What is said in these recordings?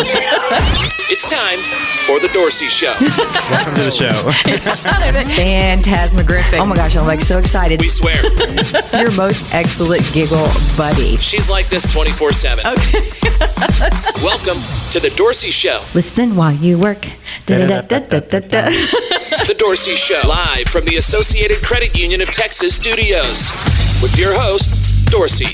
It's time for the Dorci Show. Welcome to the show. Phantasmagorific. Oh my gosh, I'm like so excited. We swear Your most excellent giggle buddy. she's like this 24 7. Okay. Welcome to the Dorci Show. Listen while you work. Da-da-da-da-da-da. The Dorci Show, live from the Associated Credit Union of Texas studios, with your host, Dorci.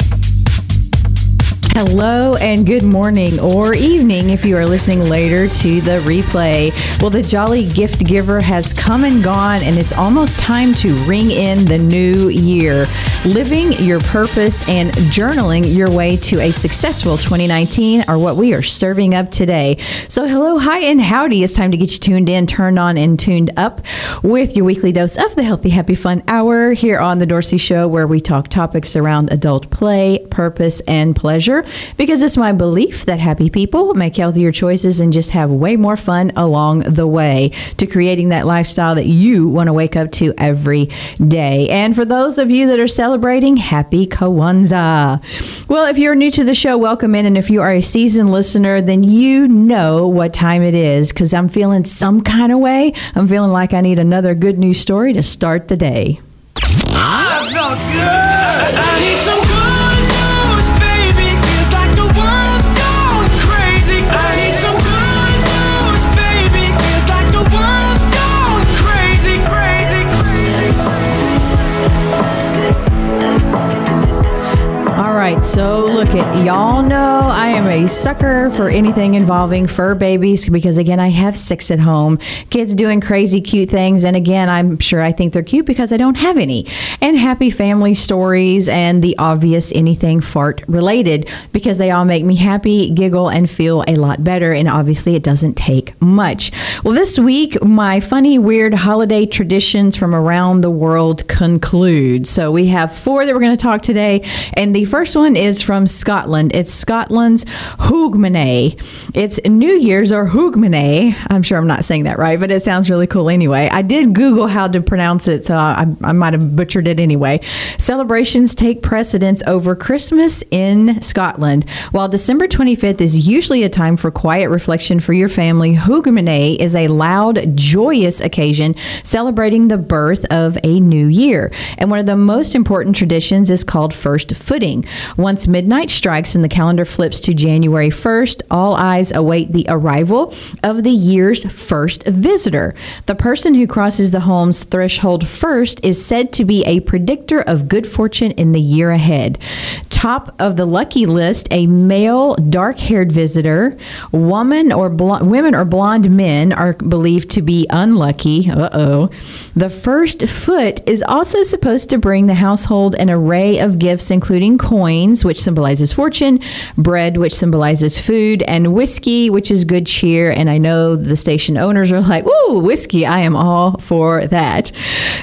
Hello and good morning or evening if you are listening later to the replay. Well, the Jolly Gift Giver has come and gone, and it's almost time to ring in the new year. Living your purpose and journaling your way to a successful 2019 are what we are serving up today. So, hello, hi, and howdy. It's time to get you tuned in, turned on, and tuned up with your weekly dose of the Healthy, Happy, Fun Hour here on The Dorci Show, where we talk topics around adult play, purpose, and pleasure. Because it's my belief that happy people make healthier choices and just have way more fun along the way to creating that lifestyle that you want to wake up to every day. And for those of you that are celebrating, happy Kwanzaa. Well, if you're new to the show, welcome in. And if you are a seasoned listener, then you know what time it is because I'm feeling some kind of way. I'm feeling like I need another good news story to start the day. I need some right, so look at y'all know I am a sucker for anything involving fur babies because again I have six at home. Kids doing crazy cute things and again I'm sure I think they're cute because I don't have any. And happy family stories and the obvious anything fart related because they all make me happy, giggle and feel a lot better and obviously it doesn't take much. Well, this week my funny weird holiday traditions from around the world conclude. So we have four that we're going to talk today and the first one is from Scotland. It's Scotland's Hogmanay. It's New Year's or Hogmanay. I'm sure I'm not saying that right, but it sounds really cool anyway. I did Google how to pronounce it, so I, I might have butchered it anyway. Celebrations take precedence over Christmas in Scotland. While December 25th is usually a time for quiet reflection for your family, Hogmanay is a loud, joyous occasion celebrating the birth of a new year. And one of the most important traditions is called first footing. Once midnight strikes and the calendar flips to January 1st, all eyes await the arrival of the year's first visitor. The person who crosses the home's threshold first is said to be a predictor of good fortune in the year ahead. Top of the lucky list, a male dark-haired visitor, woman or blo- women or blonde men are believed to be unlucky. Uh-oh. The first foot is also supposed to bring the household an array of gifts including coins, which symbolizes fortune, bread, which symbolizes food, and whiskey, which is good cheer. And I know the station owners are like, "Ooh, whiskey! I am all for that."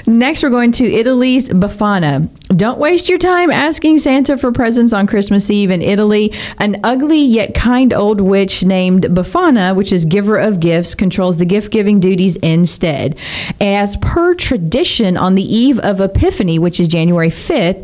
Next, we're going to Italy's Befana. Don't waste your time asking Santa for presents on Christmas Eve in Italy. An ugly yet kind old witch named Befana, which is giver of gifts, controls the gift giving duties instead. As per tradition, on the eve of Epiphany, which is January 5th,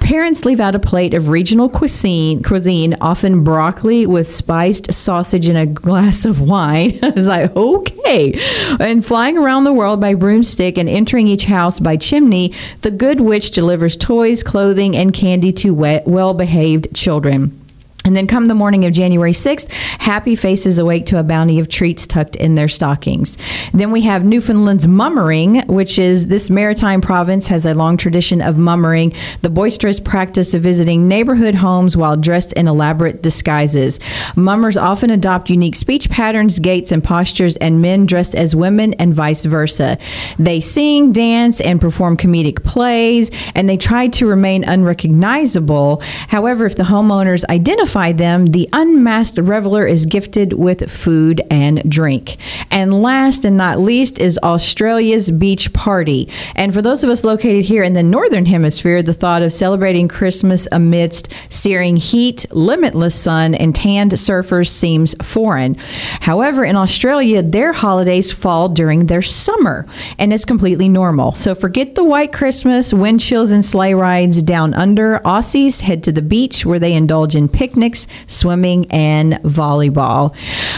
parents leave out a plate of regional cuisine, cuisine often broccoli with spiced sausage and a glass of wine. it's like, okay. And flying around the world by broomstick and entering each house by chimney, the good witch delivers toys, clothing, and candy to well behaved children. And then come the morning of January 6th, happy faces awake to a bounty of treats tucked in their stockings. Then we have Newfoundland's mummering, which is this maritime province has a long tradition of mummering, the boisterous practice of visiting neighborhood homes while dressed in elaborate disguises. Mummers often adopt unique speech patterns, gaits, and postures, and men dressed as women and vice versa. They sing, dance, and perform comedic plays, and they try to remain unrecognizable. However, if the homeowners identify them, the unmasked reveler is gifted with food and drink. And last and not least is Australia's beach party. And for those of us located here in the northern hemisphere, the thought of celebrating Christmas amidst searing heat, limitless sun, and tanned surfers seems foreign. However, in Australia, their holidays fall during their summer, and it's completely normal. So forget the white Christmas, wind chills, and sleigh rides down under. Aussies head to the beach where they indulge in picnics picnics, swimming, and volleyball.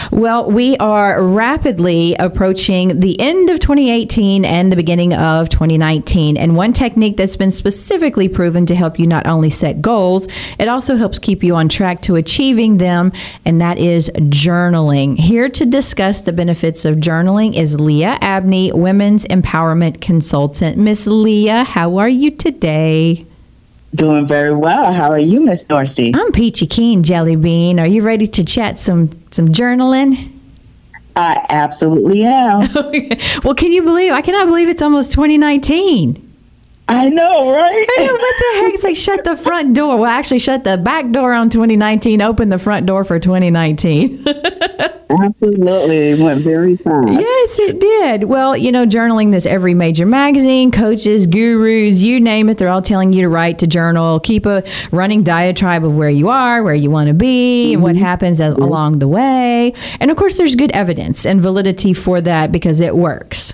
Well, we are rapidly approaching the end of 2018 and the beginning of 2019. And one technique that's been specifically proven to help you not only set goals, it also helps keep you on track to achieving them, and that is journaling. Here to discuss the benefits of journaling is Lia Abney, Women's Empowerment Consultant. Miss Lia, how are you today? Doing very well. How are you, Miss Dorci? I'm Peachy Keen Jelly Bean. Are you ready to chat some some journaling? I absolutely am. well, can you believe? I cannot believe it's almost 2019. I know, right? I know what the heck? It's like shut the front door. Well, actually, shut the back door on 2019. Open the front door for 2019. Absolutely. It went very fast. Yes, it did. Well, you know, journaling this every major magazine, coaches, gurus, you name it, they're all telling you to write, to journal, keep a running diatribe of where you are, where you want to be, and what mm-hmm. happens as, mm-hmm. along the way. And of course, there's good evidence and validity for that because it works.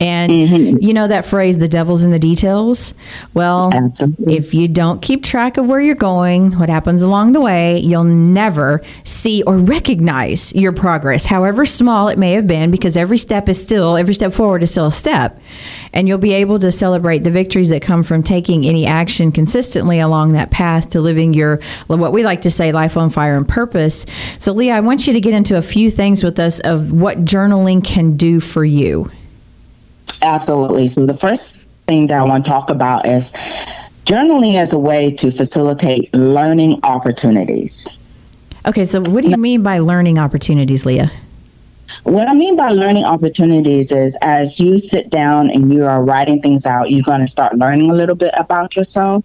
And mm-hmm. you know that phrase, the devil's in the details? Well, Absolutely. if you don't keep track of where you're going, what happens along the way, you'll never see or recognize your progress, however small it may have been, because every step is still, every step forward is still a step. And you'll be able to celebrate the victories that come from taking any action consistently along that path to living your, what we like to say, life on fire and purpose. So, Lia, I want you to get into a few things with us of what journaling can do for you. Absolutely. So the first thing that I want to talk about is journaling as a way to facilitate learning opportunities. Okay, so what do you mean by learning opportunities, Lia? What I mean by learning opportunities is as you sit down and you are writing things out, you're going to start learning a little bit about yourself.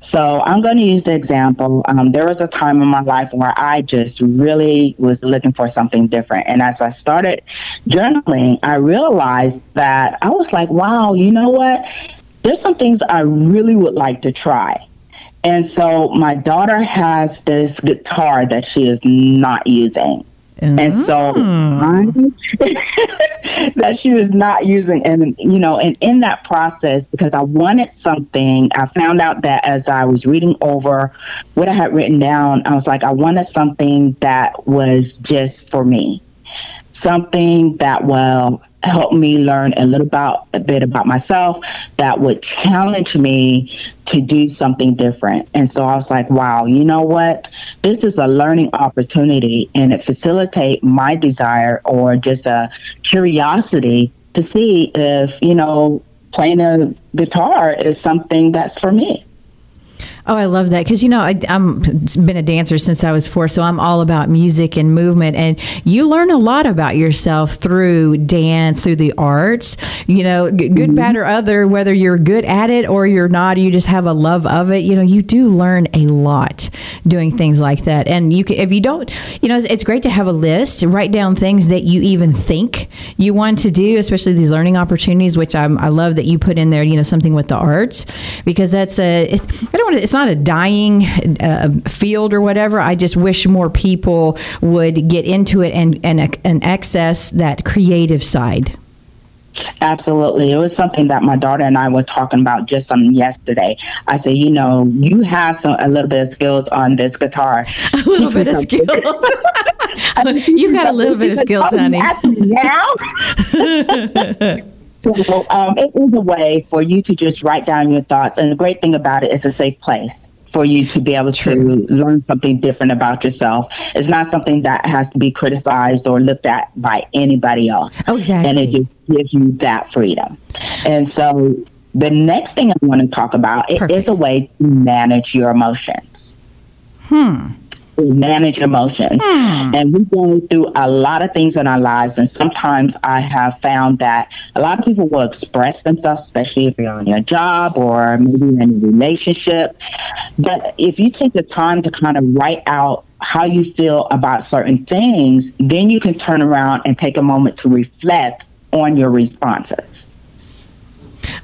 So I'm going to use the example. Um, there was a time in my life where I just really was looking for something different. And as I started journaling, I realized that I was like, wow, you know what? There's some things I really would like to try. And so my daughter has this guitar that she is not using. And so mm-hmm. that she was not using, and you know, and in that process, because I wanted something, I found out that as I was reading over what I had written down, I was like, I wanted something that was just for me, something that will help me learn a little about a bit about myself that would challenge me to do something different. And so I was like, wow, you know what? This is a learning opportunity and it facilitate my desire or just a curiosity to see if, you know, playing a guitar is something that's for me. Oh, I love that because you know I, I'm been a dancer since I was four, so I'm all about music and movement. And you learn a lot about yourself through dance, through the arts. You know, good, mm-hmm. bad, or other, whether you're good at it or you're not, you just have a love of it. You know, you do learn a lot doing things like that. And you can, if you don't, you know, it's, it's great to have a list, write down things that you even think you want to do, especially these learning opportunities, which I'm, I love that you put in there. You know, something with the arts because that's a. It, I don't want to. It's not a dying uh, field or whatever. I just wish more people would get into it and and and access that creative side. Absolutely. It was something that my daughter and I were talking about just um, yesterday. I said, you know, you have some a little bit of skills on this guitar. A little bit of skills. You've got a little bit of skills, honey. Now. So, um, it is a way for you to just write down your thoughts. And the great thing about it, it's a safe place for you to be able to learn something different about yourself. It's not something that has to be criticized or looked at by anybody else. Oh, exactly. And it just gives you that freedom. And so the next thing I want to talk about it is Perfect. a way to manage your emotions. Hmm. To manage emotions. Hmm. And we go through a lot of things in our lives. And sometimes I have found that a lot of people will express themselves, especially if you're on your job or maybe in a relationship. But if you take the time to kind of write out how you feel about certain things, then you can turn around and take a moment to reflect on your responses.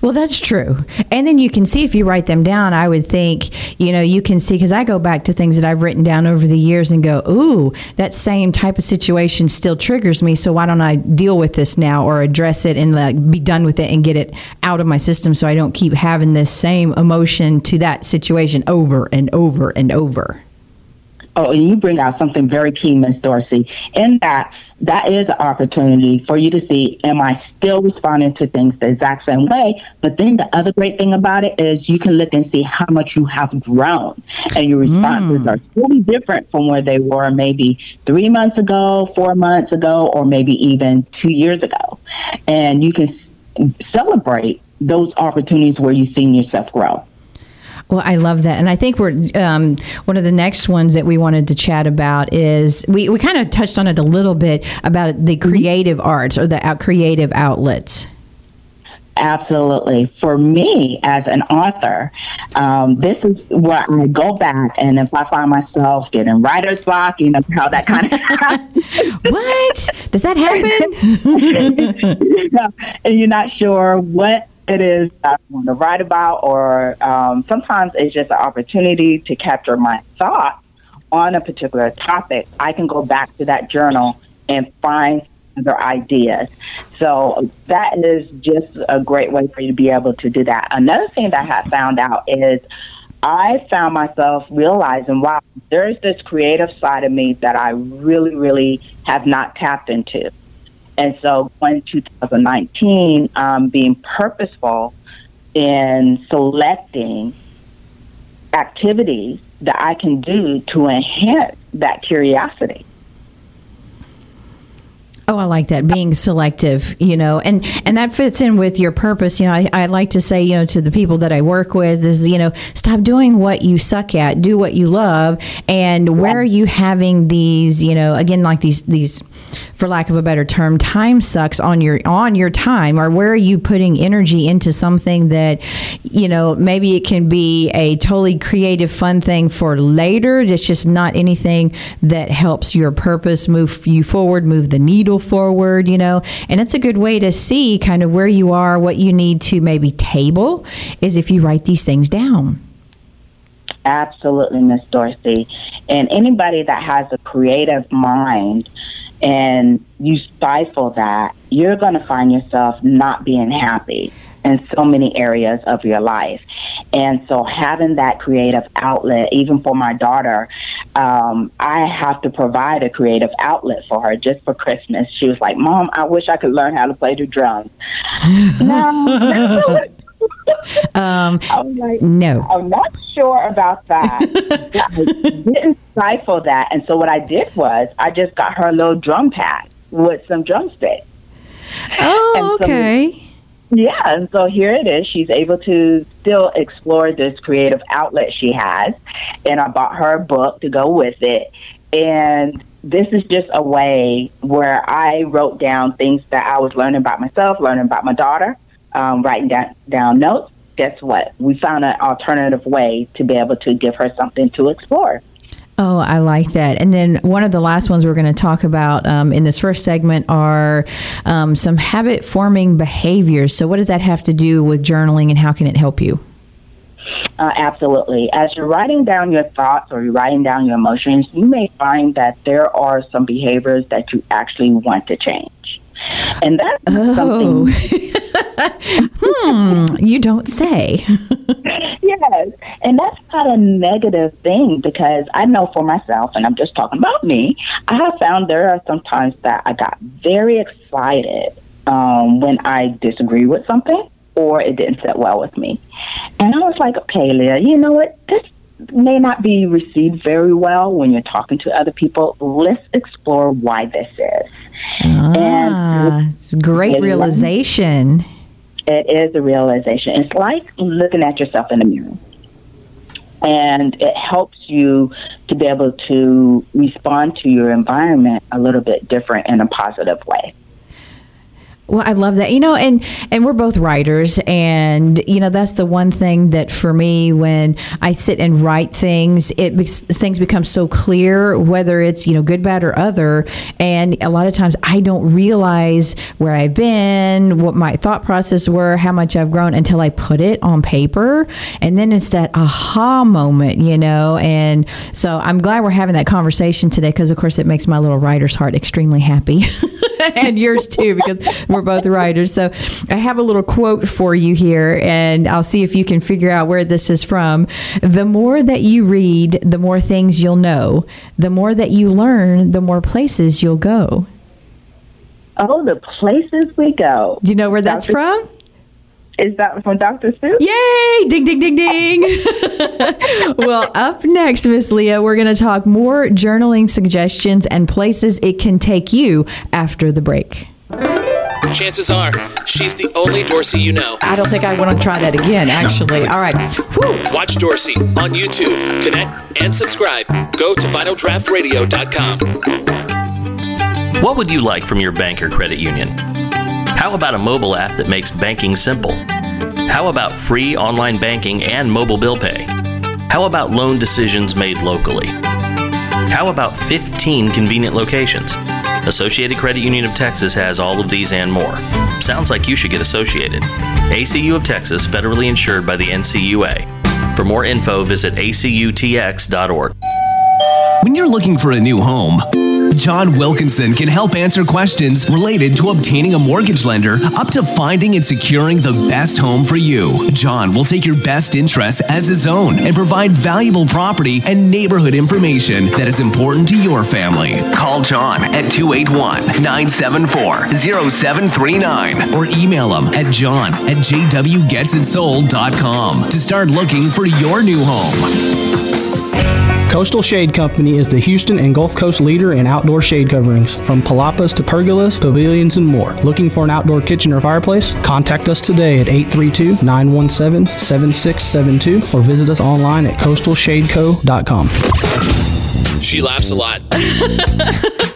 Well, that's true. And then you can see if you write them down, I would think, you know, you can see, because I go back to things that I've written down over the years and go, ooh, that same type of situation still triggers me. So why don't I deal with this now or address it and like be done with it and get it out of my system so I don't keep having this same emotion to that situation over and over and over? Oh, and you bring out something very key, Miss Dorci. In that, that is an opportunity for you to see, am I still responding to things the exact same way? But then the other great thing about it is you can look and see how much you have grown. And your responses mm. are really different from where they were maybe three months ago, four months ago, or maybe even two years ago. And you can s- celebrate those opportunities where you've seen yourself grow. Well, I love that, and I think we're um, one of the next ones that we wanted to chat about is we, we kind of touched on it a little bit about the creative arts or the out creative outlets. Absolutely. For me, as an author, um, this is where I go back, and if I find myself getting writer's block, you know how that kind of What does that happen? and you're not sure what it is I want to write about, or um, sometimes it's just an opportunity to capture my thoughts on a particular topic. I can go back to that journal and find other ideas. So that is just a great way for you to be able to do that. Another thing that I have found out is I found myself realizing, wow, there's this creative side of me that I really, really have not tapped into. And so going to 2019, um, being purposeful in selecting activities that I can do to enhance that curiosity. Oh, I like that being selective, you know, and and that fits in with your purpose. You know, I, I like to say, you know, to the people that I work with is, you know, stop doing what you suck at, do what you love, and where are you having these, you know, again, like these these, for lack of a better term, time sucks on your on your time, or where are you putting energy into something that, you know, maybe it can be a totally creative, fun thing for later. It's just not anything that helps your purpose move you forward, move the needle forward, you know. And it's a good way to see kind of where you are, what you need to maybe table is if you write these things down. Absolutely, Miss Dorci. And anybody that has a creative mind and you stifle that, you're going to find yourself not being happy in so many areas of your life. And so having that creative outlet, even for my daughter, um, I have to provide a creative outlet for her just for Christmas. She was like, Mom, I wish I could learn how to play the drums. no. Um, I was like, no. I'm not sure about that. I didn't stifle that. And so what I did was I just got her a little drum pad with some drumsticks. Oh, so- okay. Yeah, and so here it is. She's able to still explore this creative outlet she has. And I bought her a book to go with it. And this is just a way where I wrote down things that I was learning about myself, learning about my daughter, um, writing down, down notes. Guess what? We found an alternative way to be able to give her something to explore. Oh, I like that. And then one of the last ones we're going to talk about um, in this first segment are um, some habit forming behaviors. So, what does that have to do with journaling and how can it help you? Uh, absolutely. As you're writing down your thoughts or you're writing down your emotions, you may find that there are some behaviors that you actually want to change. And that's Oh, something, hmm, you don't say. yes. And that's not a negative thing because I know for myself, and I'm just talking about me, I have found there are some times that I got very excited um, when I disagree with something or it didn't sit well with me. And I was like, okay, Lia, you know what? This may not be received very well when you're talking to other people. Let's explore why this is. Ah, it's a great And- realization. It is a realization. It's like looking at yourself in the mirror. And it helps you to be able to respond to your environment a little bit different in a positive way. Well, I love that. You know, and and we're both writers and you know, that's the one thing that for me when I sit and write things, it things become so clear whether it's, you know, good, bad or other, and a lot of times I don't realize where I've been, what my thought process were, how much I've grown until I put it on paper, and then it's that aha moment, you know. And so I'm glad we're having that conversation today because of course it makes my little writer's heart extremely happy. and yours too, because we're both writers. So I have a little quote for you here, and I'll see if you can figure out where this is from. The more that you read, the more things you'll know. The more that you learn, the more places you'll go. Oh, the places we go. Do you know where that's Dr. from? Is that from Dr. Seuss? Yay! Ding, ding, ding, ding. well, up next, Miss Lia, we're going to talk more journaling suggestions and places it can take you after the break. Chances are, she's the only Dorci you know. I don't think I want to try that again, actually. All right. Whew. Watch Dorci on YouTube. Connect and subscribe. Go to vinyldraughtradio.com. What would you like from your bank or credit union? How about a mobile app that makes banking simple? How about free online banking and mobile bill pay? How about loan decisions made locally? How about 15 convenient locations? Associated Credit Union of Texas has all of these and more. Sounds like you should get associated. ACU of Texas, federally insured by the NCUA. For more info, visit acutx.org. When you're looking for a new home, John Wilkinson can help answer questions related to obtaining a mortgage lender up to finding and securing the best home for you. John will take your best interests as his own and provide valuable property and neighborhood information that is important to your family. Call John at 281 974 0739 or email him at john at jwgetsitsold.com to start looking for your new home. Coastal Shade Company is the Houston and Gulf Coast leader in outdoor shade coverings, from palapas to pergolas, pavilions, and more. Looking for an outdoor kitchen or fireplace? Contact us today at 832 917 7672 or visit us online at coastalshadeco.com. She laughs a lot.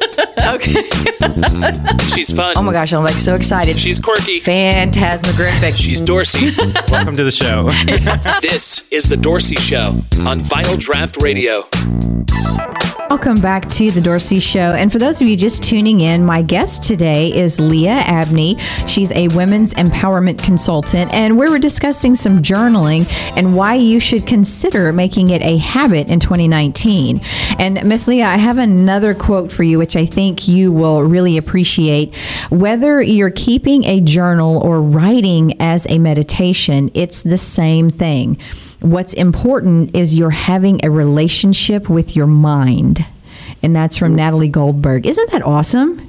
Okay. She's fun. Oh my gosh, I'm like so excited. She's quirky. Phantasmagorific. She's Dorci. Welcome to the show. this is The Dorci Show on Vinyl Draught Radio. Welcome back to the Dorci Show. And for those of you just tuning in, my guest today is Lia Abney. She's a women's empowerment consultant, and we were discussing some journaling and why you should consider making it a habit in 2019. And Miss Lia, I have another quote for you, which I think you will really appreciate. Whether you're keeping a journal or writing as a meditation, it's the same thing. What's important is you're having a relationship with your mind. And that's from Natalie Goldberg. Isn't that awesome?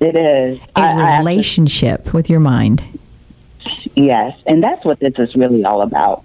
It is. A I- I have to- relationship with your mind. yes, and that's what this is really all about.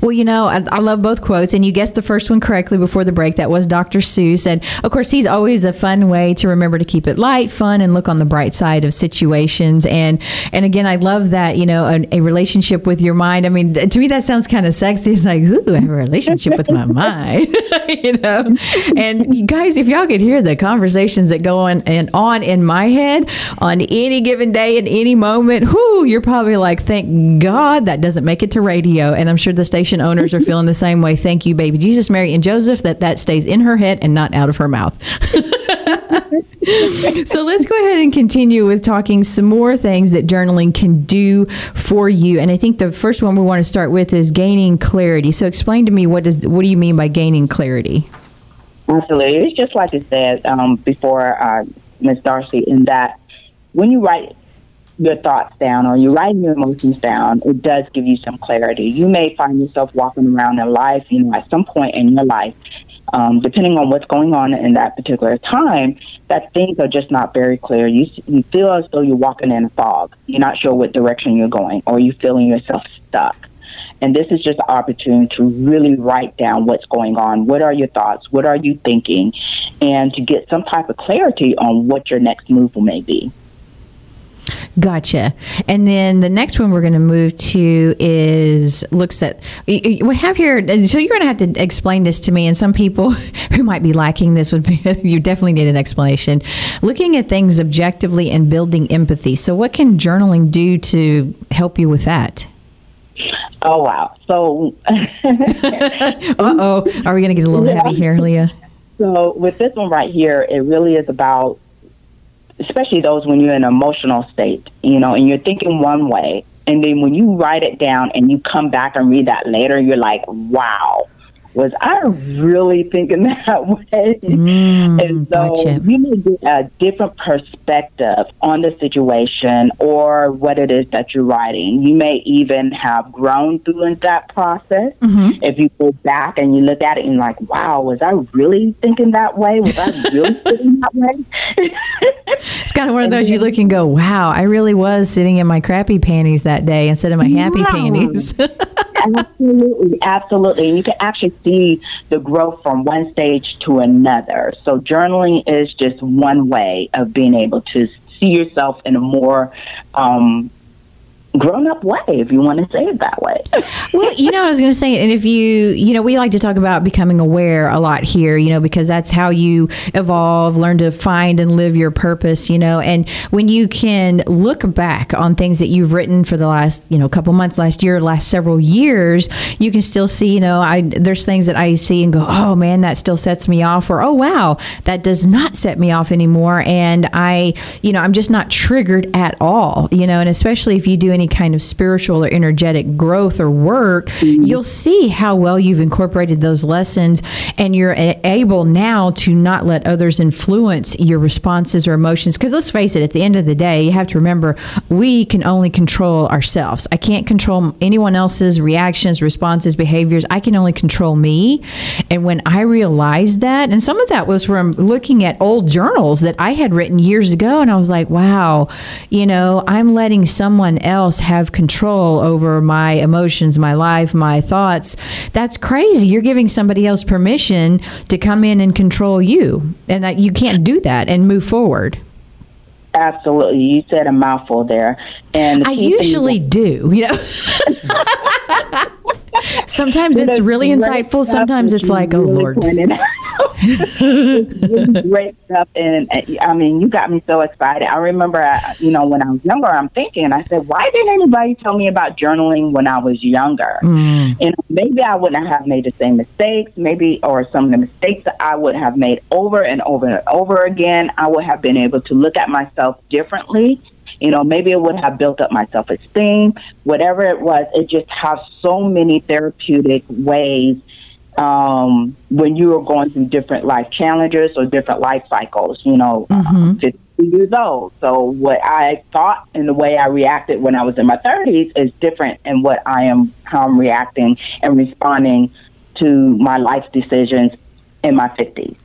Well, you know, I, I love both quotes, and you guessed the first one correctly before the break. That was Dr. Seuss. And of course, he's always a fun way to remember to keep it light, fun, and look on the bright side of situations. And and again, I love that, you know, a, a relationship with your mind. I mean, to me, that sounds kind of sexy. It's like, ooh, I have a relationship with my mind, you know? And you guys, if y'all could hear the conversations that go on and on in my head on any given day, in any moment, whoo, you're probably like, thank God that doesn't make it to radio. And I'm sure the station owners are feeling the same way. Thank you, baby Jesus, Mary, and Joseph, that that stays in her head and not out of her mouth. so let's go ahead and continue with talking some more things that journaling can do for you. And I think the first one we want to start with is gaining clarity. So explain to me what does what do you mean by gaining clarity? Absolutely. It's just like I said um, before, uh, Ms. Darcy, in that when you write your thoughts down or you're writing your emotions down, it does give you some clarity. You may find yourself walking around in life, you know, at some point in your life, um, depending on what's going on in that particular time, that things are just not very clear. You, you feel as though you're walking in a fog. You're not sure what direction you're going, or you're feeling yourself stuck. And this is just an opportunity to really write down what's going on. What are your thoughts? What are you thinking? And to get some type of clarity on what your next move may be. Gotcha. And then the next one we're going to move to is looks at we have here. So you're going to have to explain this to me, and some people who might be lacking this would be you definitely need an explanation. Looking at things objectively and building empathy. So what can journaling do to help you with that? Oh, wow. So, Uh oh, are we going to get a little heavy here, Lia? so with this one right here, it really is about, especially those when you're in an emotional state, you know, and you're thinking one way. And then when you write it down and you come back and read that later, you're like, wow, was I really thinking that way? Mm, and so gotcha. you may get a different perspective on the situation or what it is that you're writing. You may even have grown through that process. Mm-hmm. If you go back and you look at it and you're like, wow, was I really thinking that way? Was I really thinking that way? It's kind of one of those you look and go, wow, I really was sitting in my crappy panties that day instead of my happy panties. absolutely, absolutely. And you can actually see the growth from one stage to another. So journaling is just one way of being able to see yourself in a more um, grown up way, if you want to say it that way. well, you know, I was going to say, and if you, you know, we like to talk about becoming aware a lot here, you know, because that's how you evolve, learn to find and live your purpose, you know, and when you can look back on things that you've written for the last, you know, couple months, last year, last several years, you can still see, you know, I there's things that I see and go, oh man, that still sets me off, or oh wow, that does not set me off anymore, and I, you know, I'm just not triggered at all, you know, and especially if you do any kind of spiritual or energetic growth or work, mm-hmm. you'll see how well you've incorporated those lessons and you're able now to not let others influence your responses or emotions. Because let's face it, at the end of the day, you have to remember we can only control ourselves. I can't control anyone else's reactions, responses, behaviors. I can only control me. And when I realized that, and some of that was from looking at old journals that I had written years ago, and I was like, wow, you know, I'm letting someone else have control over my emotions, my life, my thoughts. That's crazy. You're giving somebody else permission to come in and control you, and that you can't do that and move forward. Absolutely. You said a mouthful there. And I usually do, you know. Sometimes it's really insightful. Sometimes it's like, oh Lord. great stuff, and uh, I mean, you got me so excited. I remember, uh, you know, when I was younger, I'm thinking, I said, why didn't anybody tell me about journaling when I was younger? Mm. Know, maybe I wouldn't have made the same mistakes, maybe, or some of the mistakes that I would have made over and over and over again. I would have been able to look at myself differently. You know, maybe it would have built up my self esteem, whatever it was. It just has so many therapeutic ways um, when you are going through different life challenges or different life cycles. You know, I'm 50 years old. So what I thought and the way I reacted when I was in my 30s is different in what I am, how I'm reacting and responding to my life decisions in my 50s.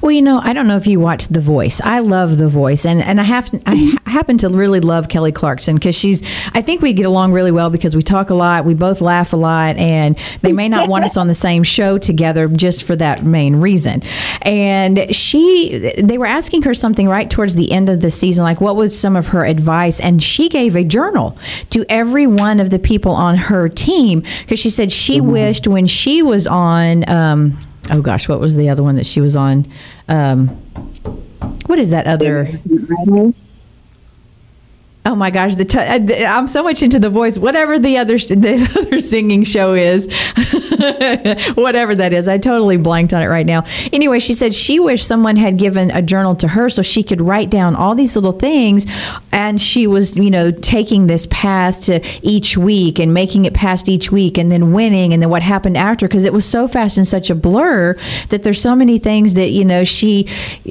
Well, you know, I don't know if you watch The Voice. I love The Voice, and and I have I happen to really love Kelly Clarkson because she's. I think we get along really well because we talk a lot, we both laugh a lot, and they may not want us on the same show together just for that main reason. And she, they were asking her something right towards the end of the season, like what was some of her advice, and she gave a journal to every one of the people on her team because she said she wished when she was on. Um, oh gosh, what was the other one that she was on? Um, what is that other? Oh my gosh, the t- I'm so much into the voice. Whatever the other the other singing show is, whatever that is, I totally blanked on it right now. Anyway, she said she wished someone had given a journal to her so she could write down all these little things, and she was you know taking this path to each week and making it past each week, and then winning, and then what happened after. Because it was so fast and such a blur that there's so many things that you know she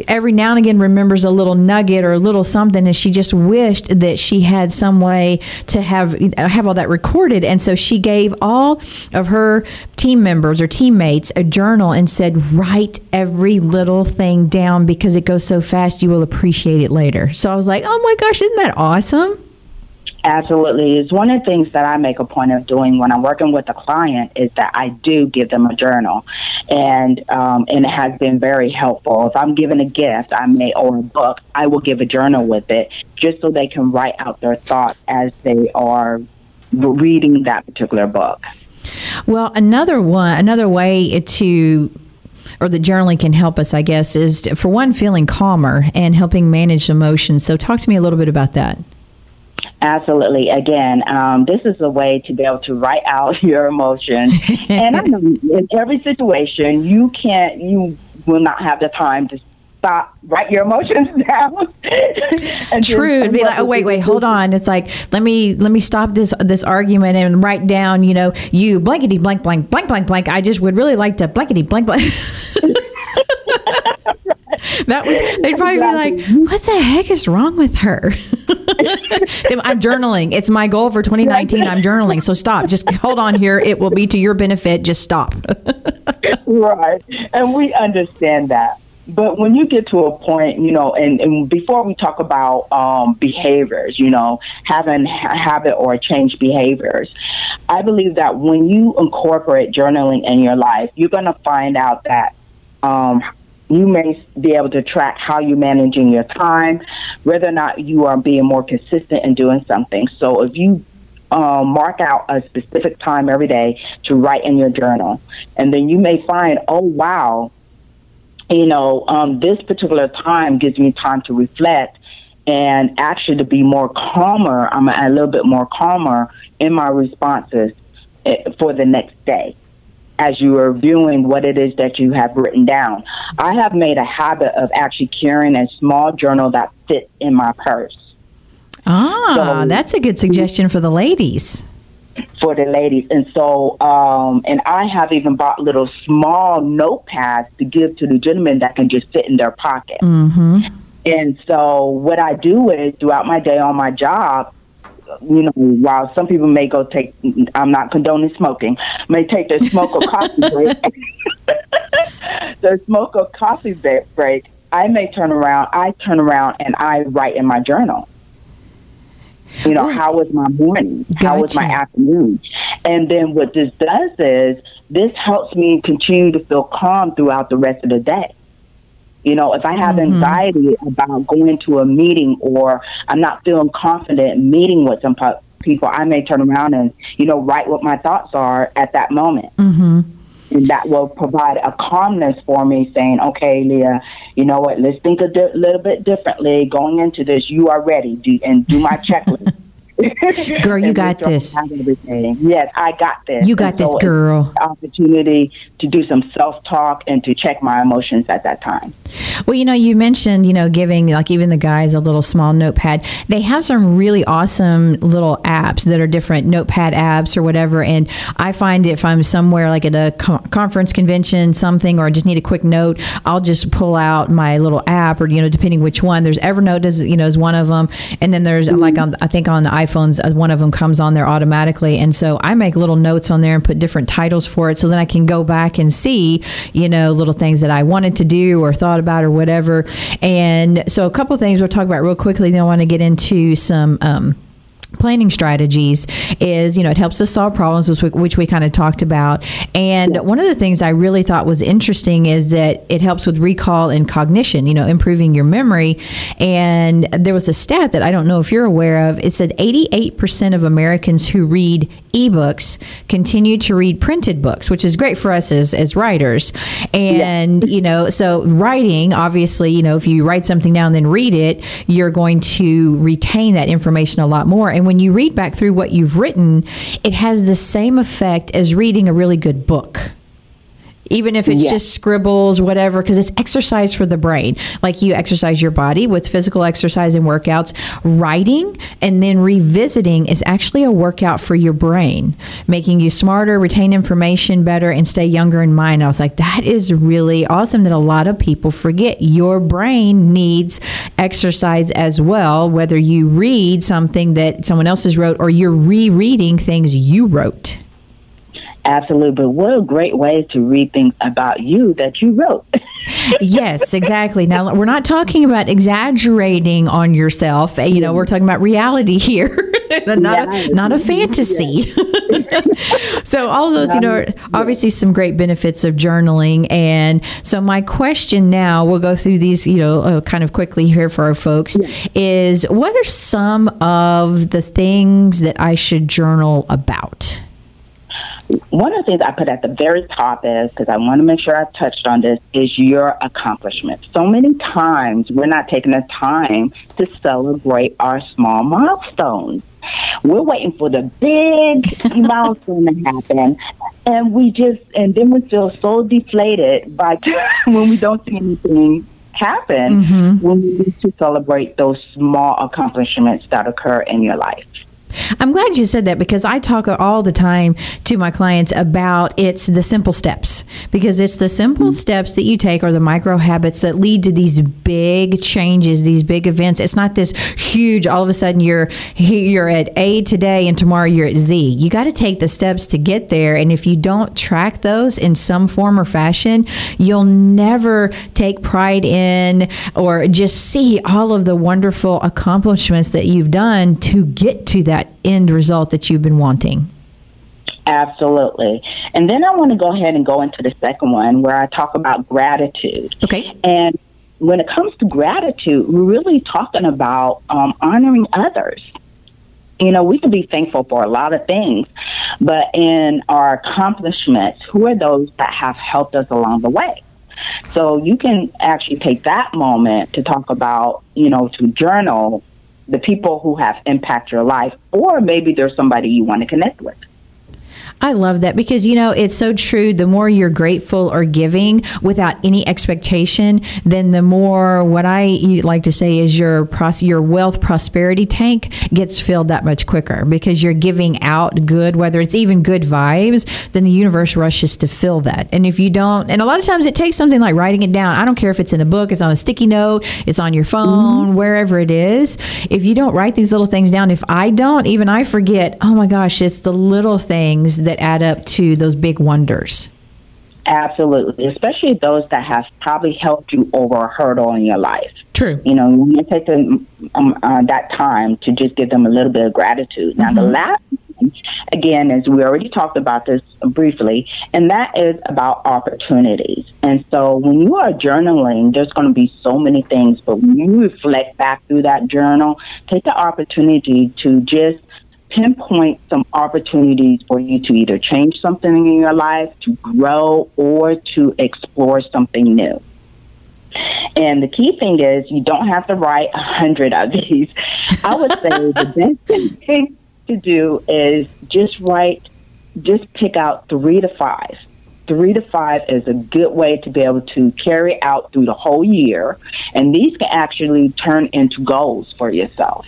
every now and again remembers a little nugget or a little something, and she just wished that she had some way to have have all that recorded. And so she gave all of her team members or teammates a journal and said write every little thing down because it goes so fast you will appreciate it later so i was like oh my gosh isn't that awesome Absolutely. It's one of the things that I make a point of doing when I'm working with a client is that I do give them a journal. And um, and it has been very helpful. If I'm given a gift, I may or a book, I will give a journal with it just so they can write out their thoughts as they are reading that particular book. Well another one another way to or the journaling can help us i guess is for one feeling calmer and helping manage emotions so talk to me a little bit about that Absolutely. Again, um, this is a way to be able to write out your emotions. and I know in every situation, you can't, you will not have the time to stop, write your emotions down. and True. It'd be like, oh wait, wait, hold on. It's like let me let me stop this this argument and write down, you know, you blankety blank blank blank blank blank. I just would really like to blankety blank blank. that would they'd probably be like, what the heck is wrong with her? I'm journaling. It's my goal for 2019. I'm journaling. So stop. Just hold on here. It will be to your benefit. Just stop. right. And we understand that. But when you get to a point, you know, and, and before we talk about um, behaviors, you know, having a habit or change behaviors, I believe that when you incorporate journaling in your life, you're going to find out that um, you may be able to track how you're managing your time, whether or not you are being more consistent in doing something. So if you um, mark out a specific time every day to write in your journal, and then you may find, oh wow, you know, um, this particular time gives me time to reflect and actually to be more calmer. I'm a, little bit more calmer in my responses eh, for the next day as you are reviewing what it is that you have written down. I have made a habit of actually carrying a small journal that fits in my purse Ah, So- that's a good suggestion for the ladies. For the ladies. And so, um, and I have even bought little small notepads to give to the gentlemen that can just fit in their pocket. Mm-hmm. And so, what I do is throughout my day on my job, you know, while some people may go take, I'm not condoning smoking, may take their smoke or coffee break, their smoke or coffee break, I may turn around, I turn around and I write in my journal. You know, how was my morning? How was my afternoon? And then what this does is this helps me continue to feel calm throughout the rest of the day. You know, if I have anxiety about going to a meeting or I'm not feeling confident meeting with some people, I may turn around and, you know, write what my thoughts are at that moment. Mm-hmm. And that will provide a calmness for me saying, okay, Lia, you know what, let's think a di- little bit differently going into this. You are ready do, and do my checklist. Girl, you got make sure I this. Yes, I got this. You got And this, girl. Opportunity to do some self talk and to check my emotions at that time. Well, you know, you mentioned, you know, giving like even the guys a little small notepad. They have some really awesome little apps that are different notepad apps or whatever. And I find if I'm somewhere like at a co- conference, convention, something, or I just need a quick note, I'll just pull out my little app or, you know, depending which one. There's Evernote, is, you know, is one of them. And then there's like mm-hmm. on, I think on the iPhones, uh, one of them comes on there automatically. And so I make little notes on there and put different titles for it so then I can go back and see, you know, little things that I wanted to do or thought about or whatever. And so a couple things we'll talk about real quickly. Then I want to get into some. Um, planning strategies is you know it helps us solve problems which we, which we kind of talked about. And one of the things i really thought was interesting is that it helps with recall and cognition you know improving your memory. And there was a stat that i don't know if you're aware of. It said 88% of americans who read ebooks continue to read printed books which is great for us as, as writers. And you know so writing obviously you know if you write something down and then read it you're going to retain that information a lot more. And when you read back through what you've written it has the same effect as reading a really good book even if it's Yeah. just scribbles, whatever, because it's exercise for the brain. Like you exercise your body with physical exercise and workouts, writing and then revisiting is actually a workout for your brain, making you smarter, retain information better, and stay younger in mind. I was like, that is really awesome that a lot of people forget. Your brain needs exercise as well, whether you read something that someone else has wrote or you're rereading things you wrote. Absolutely. But what a great way to read things about you that you wrote. yes, exactly. Now we're not talking about exaggerating on yourself. You know, we're talking about reality here, not a, not a fantasy. so all of those, you know, are obviously some great benefits of journaling. And so my question now, we'll go through these, you know, uh, kind of quickly here for our folks, is what are some of the things that I should journal about? One of the things I put at the very top is because I want to make sure I've touched on this is your accomplishment. So many times we're not taking the time to celebrate our small milestones. We're waiting for the big milestone to happen, and we just and then we feel so deflated by when we don't see anything happen mm-hmm. when we need to celebrate those small accomplishments that occur in your life. I'm glad you said that because I talk all the time to my clients about it's the simple steps because it's the simple mm-hmm. steps that you take or the micro habits that lead to these big changes, these big events. It's not this huge all of a sudden you're you're at A today and tomorrow you're at Z. You got to take the steps to get there and if you don't track those in some form or fashion, you'll never take pride in or just see all of the wonderful accomplishments that you've done to get to that end result that you've been wanting. Absolutely. And then I want to go ahead and go into the second one where I talk about gratitude. Okay. And when it comes to gratitude, we're really talking about um, honoring others. You know, we can be thankful for a lot of things, but in our accomplishments, who are those that have helped us along the way? So you can actually take that moment to talk about, you know, to journal the people who have impacted your life, or maybe there's somebody you want to connect with. I love that because you know it's so true. The more you're grateful or giving without any expectation, then the more what I like to say is your pros- your wealth prosperity tank gets filled that much quicker because you're giving out good, whether it's even good vibes. Then the universe rushes to fill that. And if you don't, and a lot of times it takes something like writing it down. I don't care if it's in a book, it's on a sticky note, it's on your phone, mm-hmm. wherever it is. If you don't write these little things down, if I don't, even I forget. Oh my gosh, it's the little things that add up to those big wonders. Absolutely, especially those that have probably helped you over a hurdle in your life. True. You know, you want to take them, um, uh, that time to just give them a little bit of gratitude. Now, the last one, again, as we already talked about this briefly, and that is about opportunities. And so when you are journaling, there's going to be so many things, but when you reflect back through that journal, take the opportunity to just pinpoint some opportunities for you to either change something in your life, to grow, or to explore something new. And the key thing is you don't have to write a hundred of these. I would say the best thing to do is just write, just pick out three to five. Three to five is a good way to be able to carry out through the whole year. And these can actually turn into goals for yourself.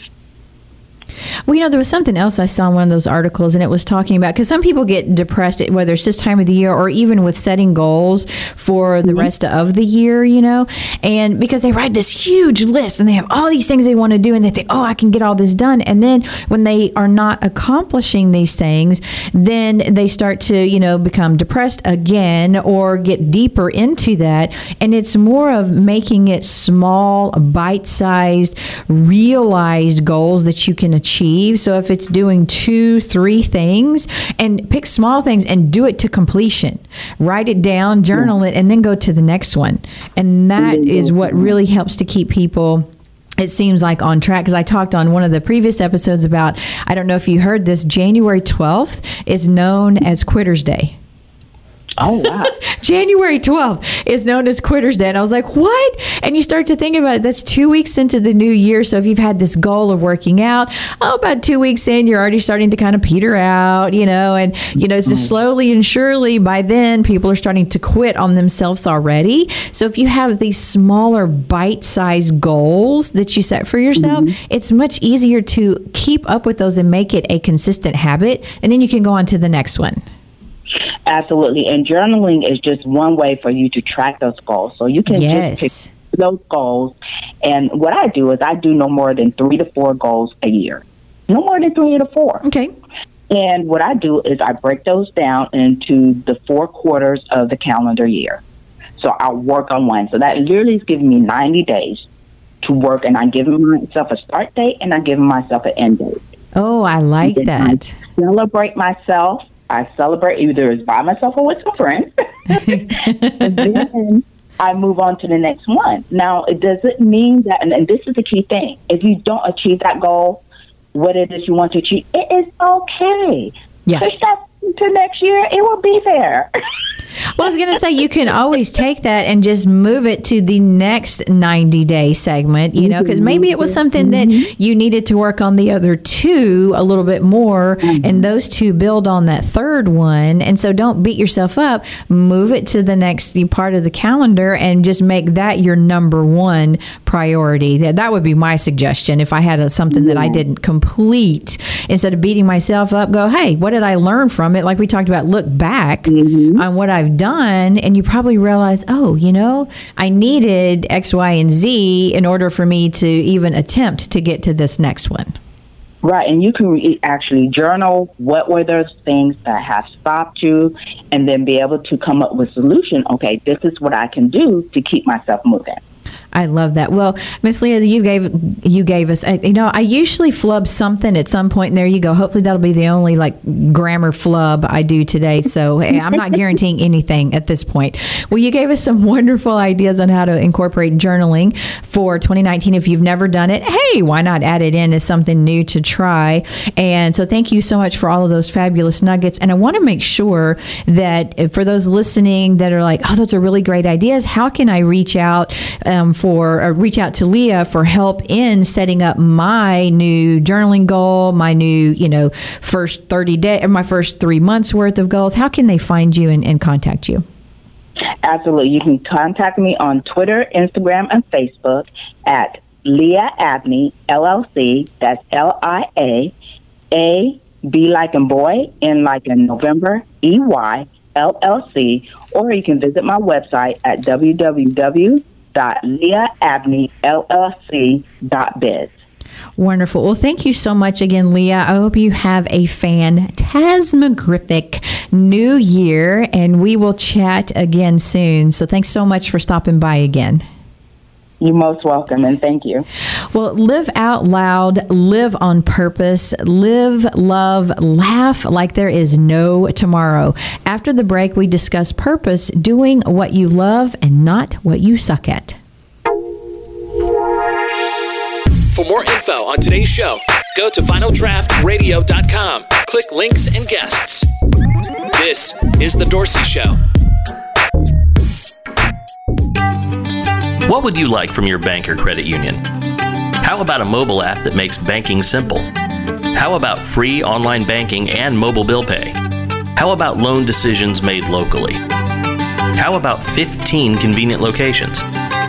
Well, you know, there was something else I saw in one of those articles, and it was talking about because some people get depressed, whether it's this time of the year or even with setting goals for the mm-hmm. rest of the year, you know, and because they write this huge list and they have all these things they want to do, and they think, oh, I can get all this done. And then when they are not accomplishing these things, then they start to, you know, become depressed again or get deeper into that. And it's more of making it small, bite sized, realized goals that you can achieve. So if it's doing two, three things, and pick small things and do it to completion, write it down, journal it, and then go to the next one. And that is what really helps to keep people it seems like on track because I talked on one of the previous episodes about I don't know if you heard this January 12th is known as Quitters Day. Oh, wow. January 12th is known as Quitter's Day. And I was like, what? And you start to think about it. That's two weeks into the new year. So if you've had this goal of working out, oh, about two weeks in, you're already starting to kind of peter out, you know, and, you know, it's just mm. slowly and surely by then people are starting to quit on themselves already. So if you have these smaller bite sized goals that you set for yourself, mm-hmm. it's much easier to keep up with those and make it a consistent habit. And then you can go on to the next one. Absolutely. And journaling is just one way for you to track those goals. So you can Yes. just pick those goals. And what I do is I do no more than three to four goals a year. No more than three to four. Okay. And what I do is I break those down into the four quarters of the calendar year. So I'll work on one. So that literally is giving me 90 days to work. And I give myself a start date and I give myself an end date. Oh, I like that. I celebrate myself. I celebrate either it's by myself or with some friends. and then I move on to the next one. Now, it doesn't mean that, and, and this is the key thing if you don't achieve that goal, what it is you want to achieve, it is okay. Yeah. Push that to next year, it will be there. Well, I was going to say you can always take that and just move it to the next 90 day segment, you know, because maybe it was mm-hmm. something that mm-hmm. you needed to work on the other two a little bit more, mm-hmm. and those two build on that third one. And so don't beat yourself up. Move it to the next part of the calendar and just make that your number one priority. That, that would be my suggestion. If I had a, something that I didn't complete, instead of beating myself up, go, hey, what did I learn from it? Like we talked about, look back on what I've done. And you probably realize, oh, you know, I needed X, Y, and Z in order for me to even attempt to get to this next one. Right, and you can actually journal what were those things that have stopped you, and then be able to come up with solution. Okay, this is what I can do to keep myself moving. I love that. Well, Miss Lia, you gave you gave us. You know, I usually flub something at some point. And there you go. Hopefully, that'll be the only like grammar flub I do today. So hey, I'm not guaranteeing anything at this point. Well, you gave us some wonderful ideas on how to incorporate journaling for 2019. If you've never done it, hey, why not add it in as something new to try? And so, thank you so much for all of those fabulous nuggets. And I want to make sure that uh, for those listening that are like, oh, those are really great ideas. How can I reach out um, for uh, reach out to Lia for help in setting up my new journaling goal, my new you know first 30 day or my first three months worth of goals? How can they find you and, and contact you? Absolutely. You can contact me on Twitter, Instagram, and Facebook at Lia Abney, LLC. That's L I A A B like in boy, N like in November, E Y, LLC. Or you can visit my website at www.liaabneyllc.biz. Wonderful. Well, thank you so much again, Lia. I hope you have a phantasmagorific new year, and we will chat again soon. So, thanks so much for stopping by again. You're most welcome, and thank you. Well, live out loud, live on purpose, live, love, laugh like there is no tomorrow. After the break, we discuss purpose, doing what you love and not what you suck at. For more info on today's show, go to vinyldraughtradio.com. Click links and guests. This is The Dorci Show. What would you like from your bank or credit union? How about a mobile app that makes banking simple? How about free online banking and mobile bill pay? How about loan decisions made locally? How about 15 convenient locations?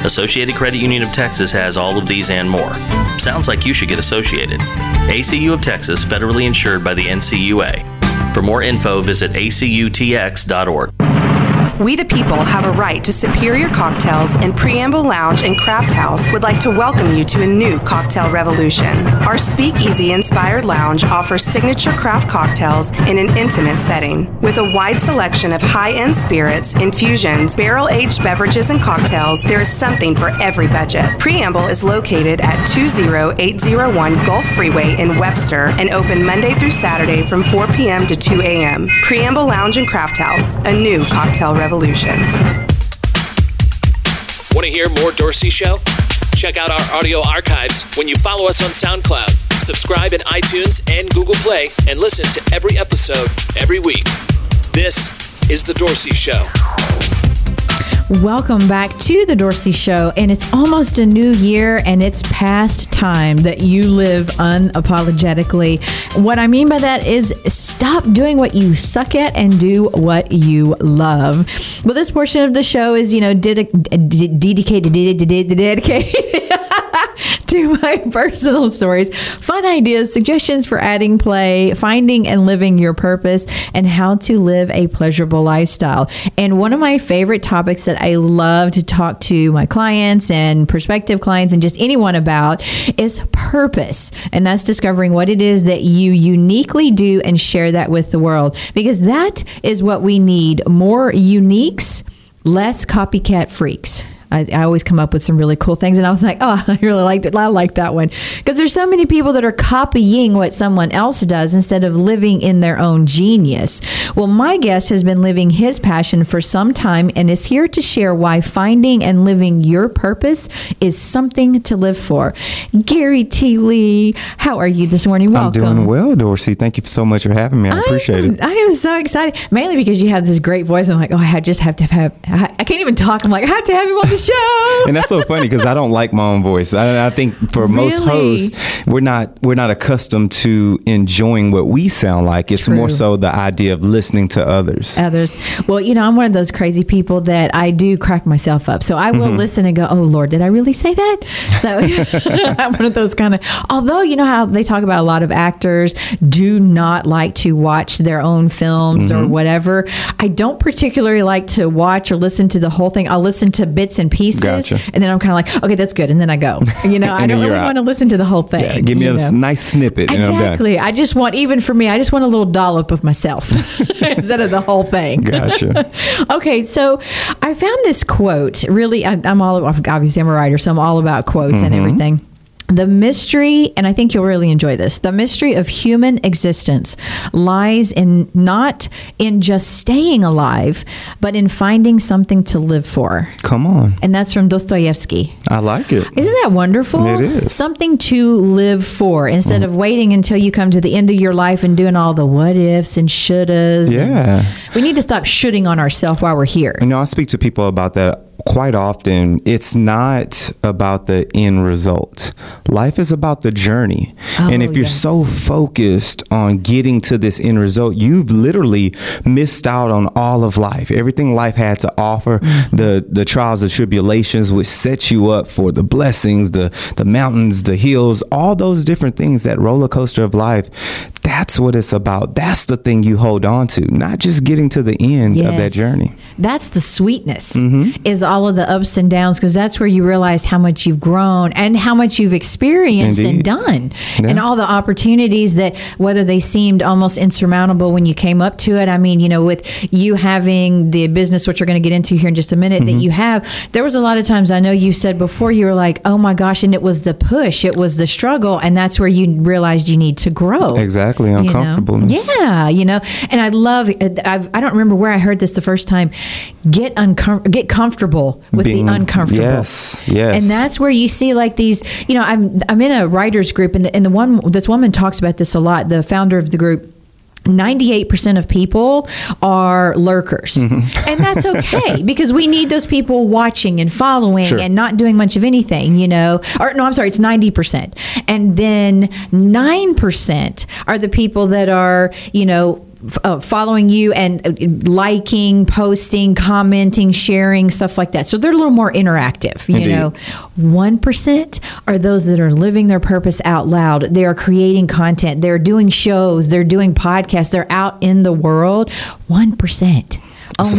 Associated Credit Union of Texas has all of these and more. Sounds like you should get associated. ACU of Texas, federally insured by the NCUA. For more info, visit acutx.org. We the People have a right to superior cocktails, and Preamble Lounge and Craft House would like to welcome you to a new cocktail revolution. Our speakeasy inspired lounge offers signature craft cocktails in an intimate setting. With a wide selection of high end spirits, infusions, barrel aged beverages, and cocktails, there is something for every budget. Preamble is located at 20801 Gulf Freeway in Webster and open Monday through Saturday from 4 p.m. to 2 a.m. Preamble Lounge and Craft House, a new cocktail revolution. Want to hear more Dorci Show? Check out our audio archives when you follow us on SoundCloud, subscribe in iTunes and Google Play, and listen to every episode every week. This is The Dorci Show. Welcome back to the Dorci Show, and it's almost a new year, and it's past time that you live unapologetically. What I mean by that is stop doing what you suck at and do what you love. Well, this portion of the show is, you know, dedicated, dedicated, dedicated. To my personal stories, fun ideas, suggestions for adding play, finding and living your purpose, and how to live a pleasurable lifestyle. And one of my favorite topics that I love to talk to my clients and prospective clients and just anyone about is purpose. And that's discovering what it is that you uniquely do and share that with the world because that is what we need more uniques, less copycat freaks. I, I always come up with some really cool things, and I was like, "Oh, I really liked it. I like that one." Because there's so many people that are copying what someone else does instead of living in their own genius. Well, my guest has been living his passion for some time and is here to share why finding and living your purpose is something to live for. Garry T. Lee, how are you this morning? Welcome. I'm doing well, Dorci. Thank you so much for having me. I appreciate I am, it. I am so excited, mainly because you have this great voice. I'm like, oh, I just have to have. I I can't even talk. I'm like, I have to have him on the show. and that's so funny because I don't like my own voice. I, I think for most hosts, we're not we're not accustomed to enjoying what we sound like. It's more so the idea of listening to others. others. Well, you know, I'm one of those crazy people that I do crack myself up. So I will Mm-hmm. listen and go, "Oh Lord, did I really say that?" So I'm one of those kind of. Although you know how they talk about a lot of actors do not like to watch their own films Mm-hmm. or whatever. I don't particularly like to watch or listen to the whole thing. I'll listen to bits and pieces, Gotcha. and then I'm kind of like, "Okay, that's good," and then I go. You know, I don't really out. want to listen to the whole thing. Yeah, give me a know? nice snippet. Exactly. I just want, even for me, I just want a little dollop of myself instead of the whole thing. Gotcha. okay, so I found this quote. Really, I, I'm all obviously I'm a writer, so I'm all about quotes and mm-hmm. everything. The mystery, and I think you'll really enjoy this. The mystery of human existence lies in not in just staying alive, but in finding something to live for. Come on. And that's from Dostoevsky. I like it. Isn't that wonderful? It is. Something to live for instead Mm. of waiting until you come to the end of your life and doing all the what ifs and shouldas. and- Yeah. we need to stop shooting on ourselves while we're here. You know, I speak to people about that quite often. It's not about the end result. Life is about the journey. and Oh, if you're yes. so focused on getting to this end result, you've literally missed out on all of life. Everything life had to offer, Mm-hmm. the the trials and tribulations which set you up for the blessings, the the mountains, the hills, all those different things, that roller coaster of life. That's what it's about. That's the thing you hold on to, not just getting to the end of that journey. That's the sweetness Mm-hmm. is all of the ups and downs because that's where you realize how much you've grown and how much you've experienced and done Yeah. and all the opportunities that whether they seemed almost insurmountable when you came up to it. I mean, you know, with you having the business, which we're going to get into here in just a minute, Mm-hmm. that you have, there was a lot of times I know you said before you were like, oh my gosh, and it was the push, it was the struggle, and that's where you realized you need to grow. Exactly, you know? uncomfortableness. Yeah, you know, and I love. I've, I don't remember where I heard this the first time. Get uncom- get comfortable with Being- the uncomfortable. yes, yes. And that's where you see like these. You know, I'm I'm in a writers group, and the, and the one this woman talks about this a lot. The founder of the group. 98% of people are lurkers. Mm-hmm. And that's okay because we need those people watching and following Sure. and not doing much of anything, you know. Or no, I'm sorry, it's 90%. And then 9% are the people that are, you know, uh, following you and uh, liking, posting, commenting, sharing, stuff like that. So they're a little more interactive, you Indeed. know. 1% are those that are living their purpose out loud. They are creating content, they're doing shows, they're doing podcasts, they're out in the world. 1%. Only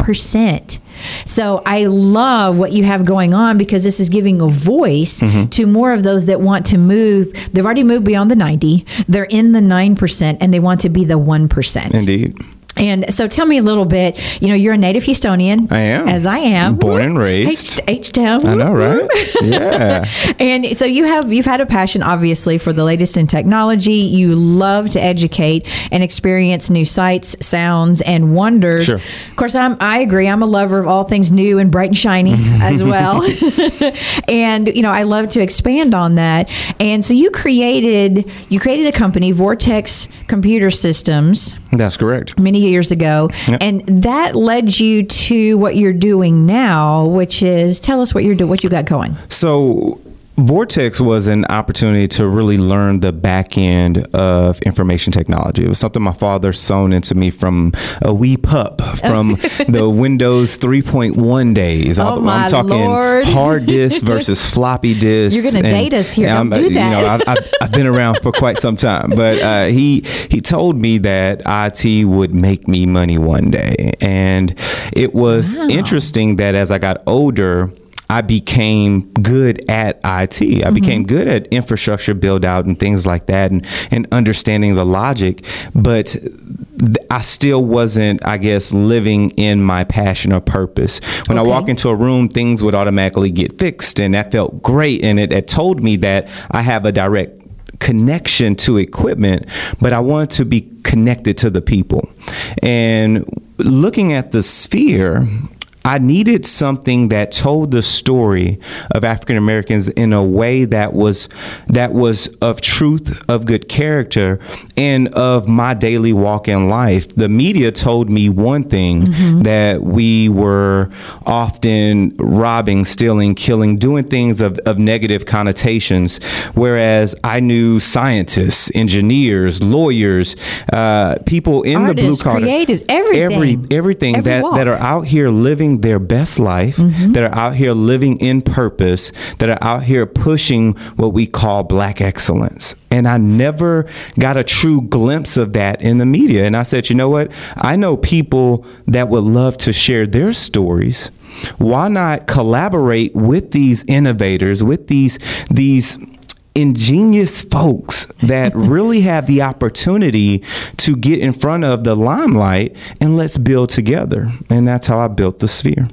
1%. So I love what you have going on because this is giving a voice Mm-hmm. to more of those that want to move. They've already moved beyond the 90. They're in the 9% and they want to be the 1%. Indeed. And so tell me a little bit. You know, you're a native Houstonian. I am. As I am. Born and raised. H Town. I know, right? yeah. And so you have you've had a passion obviously for the latest in technology. You love to educate and experience new sights, sounds, and wonders. Sure. Of course, I'm I agree. I'm a lover of all things new and bright and shiny as well. and you know, I love to expand on that. And so you created you created a company, Vortex Computer Systems That's correct. many years ago Yep. and that led you to what you're doing now which is tell us what you're doing what you got going So Vortex was an opportunity to really learn the back end of information technology. It was something my father sewn into me from a wee pup from the Windows 3.1 days. Oh, I'm my talking Lord. hard disk versus floppy disk. You're gonna date us here. Don't do You know, that. I've, I've, been around for quite some time, but uh, he he told me that IT would make me money one day, and it was interesting that as I got older. I became good at IT. I mm-hmm. became good at infrastructure build out and things like that and, and understanding the logic. But th- I still wasn't, I guess, living in my passion or purpose. When Okay. I walk into a room, things would automatically get fixed. And that felt great. And it, it told me that I have a direct connection to equipment, but I wanted to be connected to the people. And looking at the sphere, I needed something that told the story of African Americans in a way that was that was of truth, of good character, and of my daily walk in life. The media told me one thing that we were often robbing, stealing, killing, doing things of, of negative connotations, whereas I knew scientists, engineers, lawyers, uh, people in the blue Artists, collar, creatives, everything. every everything Every that walk. that are out here living their best life, Mm-hmm. that are out here living in purpose, that are out here pushing what we call black excellence. And I never got a true glimpse of that in the media. And I said, you know what? I know people that would love to share their stories. Why not collaborate with these innovators, with these these ingenious folks that really have the opportunity to get in front of the limelight and let's build together. And that's how I built the sphere.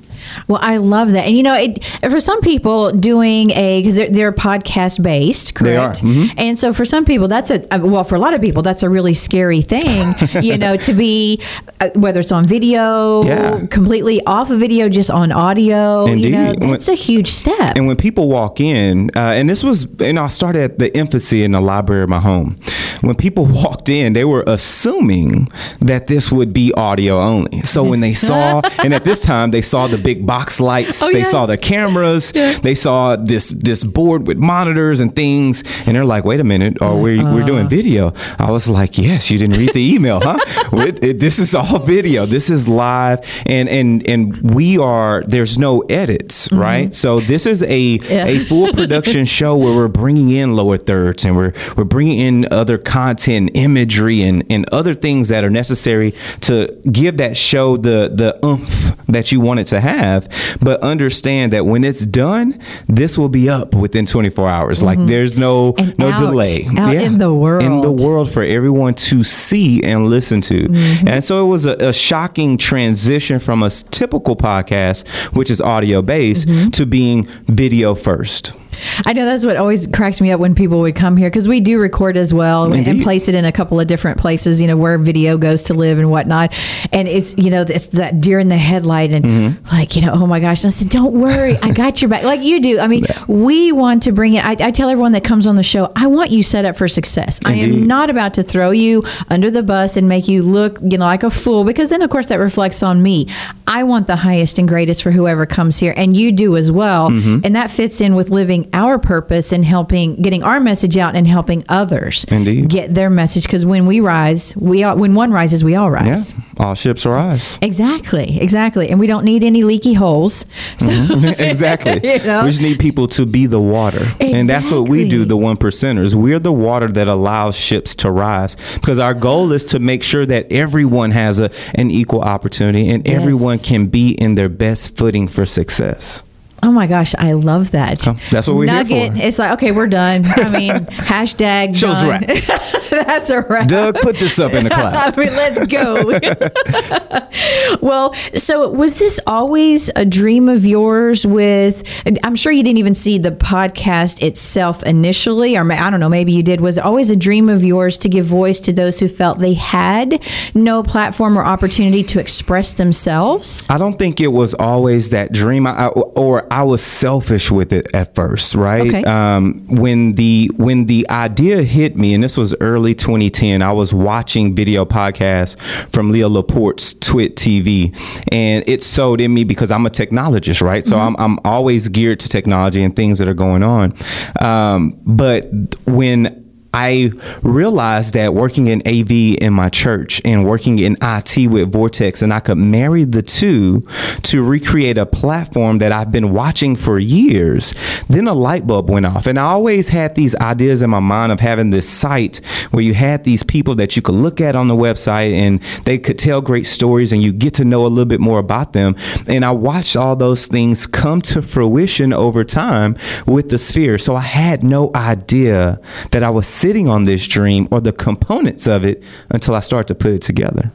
Well, I love that, and you know, it, for some people, doing a because they're, they're podcast based, They are, correct? mhm. And so, for some people, that's a well, for a lot of people, that's a really scary thing, you know, to be uh, whether it's on video, Yeah. completely off of video, just on audio. You know, Indeed. When- that's a huge step. And when people walk in, uh, and this was, and I started at the infancy in the library of my home. When people walked in, they were assuming that this would be audio only. So when they saw, and at this time they saw the big box lights, Oh, they yes. saw the cameras, they saw this this board with monitors and things, and they're like, "Wait a minute, are we we're Uh. doing video?" I was like, "Yes, you didn't read the email, huh? It- it- this is all video. This is live, and and and we are. There's no edits, right? So this is a a full production show where we're bringing in lower thirds and we're we're bringing in other content, imagery, and and other things that are necessary to give that show the the oomph that you want it to have. But understand that when it's done, this will be up within 24 hours. Like there's no And no out- delay out in the world. in the world. world for everyone to see and listen to. Mm-hmm. And so it was a, a shocking transition from a typical podcast, which is audio based, Mm-hmm. to being video first. I know that's what always cracks me up when people would come here because we do record as well and place it in a couple of different places, you know, where video goes to live and whatnot. And it's, you know, it's that deer in the headlight and Mm-hmm. like, you know, oh my gosh. And I said, don't worry, I got your back. Like you do. I mean, we want to bring it. I, I tell everyone that comes on the show, I want you set up for success. I am not about to throw you under the bus and make you look, you know, like a fool because then, of course, that reflects on me. I want the highest and greatest for whoever comes here, and you do as well. Mm-hmm. And that fits in with living our purpose and helping, getting our message out and helping others Indeed. get their message. Because when we rise, we all, when one rises, we all Yeah, rise. all ships rise. Exactly, exactly. And we don't need any leaky holes. So, mm-hmm. exactly. You know? We just need people to be the water. And that's what we do, the one percenters. We're the water that allows ships to rise. Because our goal is to make sure that everyone has a, an equal opportunity and Yes. everyone can be in their best footing for success. Oh my gosh, I love that. Oh, that's what we're here Nugget. for. It's like okay, we're done. I mean, hashtag Show's done. wrap. that's a wrap. Doug, put this up in the cloud. I mean, let's go. well, so was this always a dream of yours? With I'm sure you didn't even see the podcast itself initially, or I don't know, maybe you did. Was it always a dream of yours to give voice to those who felt they had no platform or opportunity to express themselves? I don't think it was always that dream, I, or I was selfish with it at first, right? Okay. Um, when the when the idea hit me, and this was early 2010, I was watching video podcasts from Leo Laporte's Twit TV, and it sold in me because I'm a technologist, right? So I'm I'm always geared to technology and things that are going on. Um, but when I realized that working in AV in my church and working in IT with Vortex, and I could marry the two to recreate a platform that I've been watching for years. Then a light bulb went off, and I always had these ideas in my mind of having this site where you had these people that you could look at on the website and they could tell great stories, and you get to know a little bit more about them. And I watched all those things come to fruition over time with the sphere. So I had no idea that I was sitting on this dream or the components of it until I start to put it together.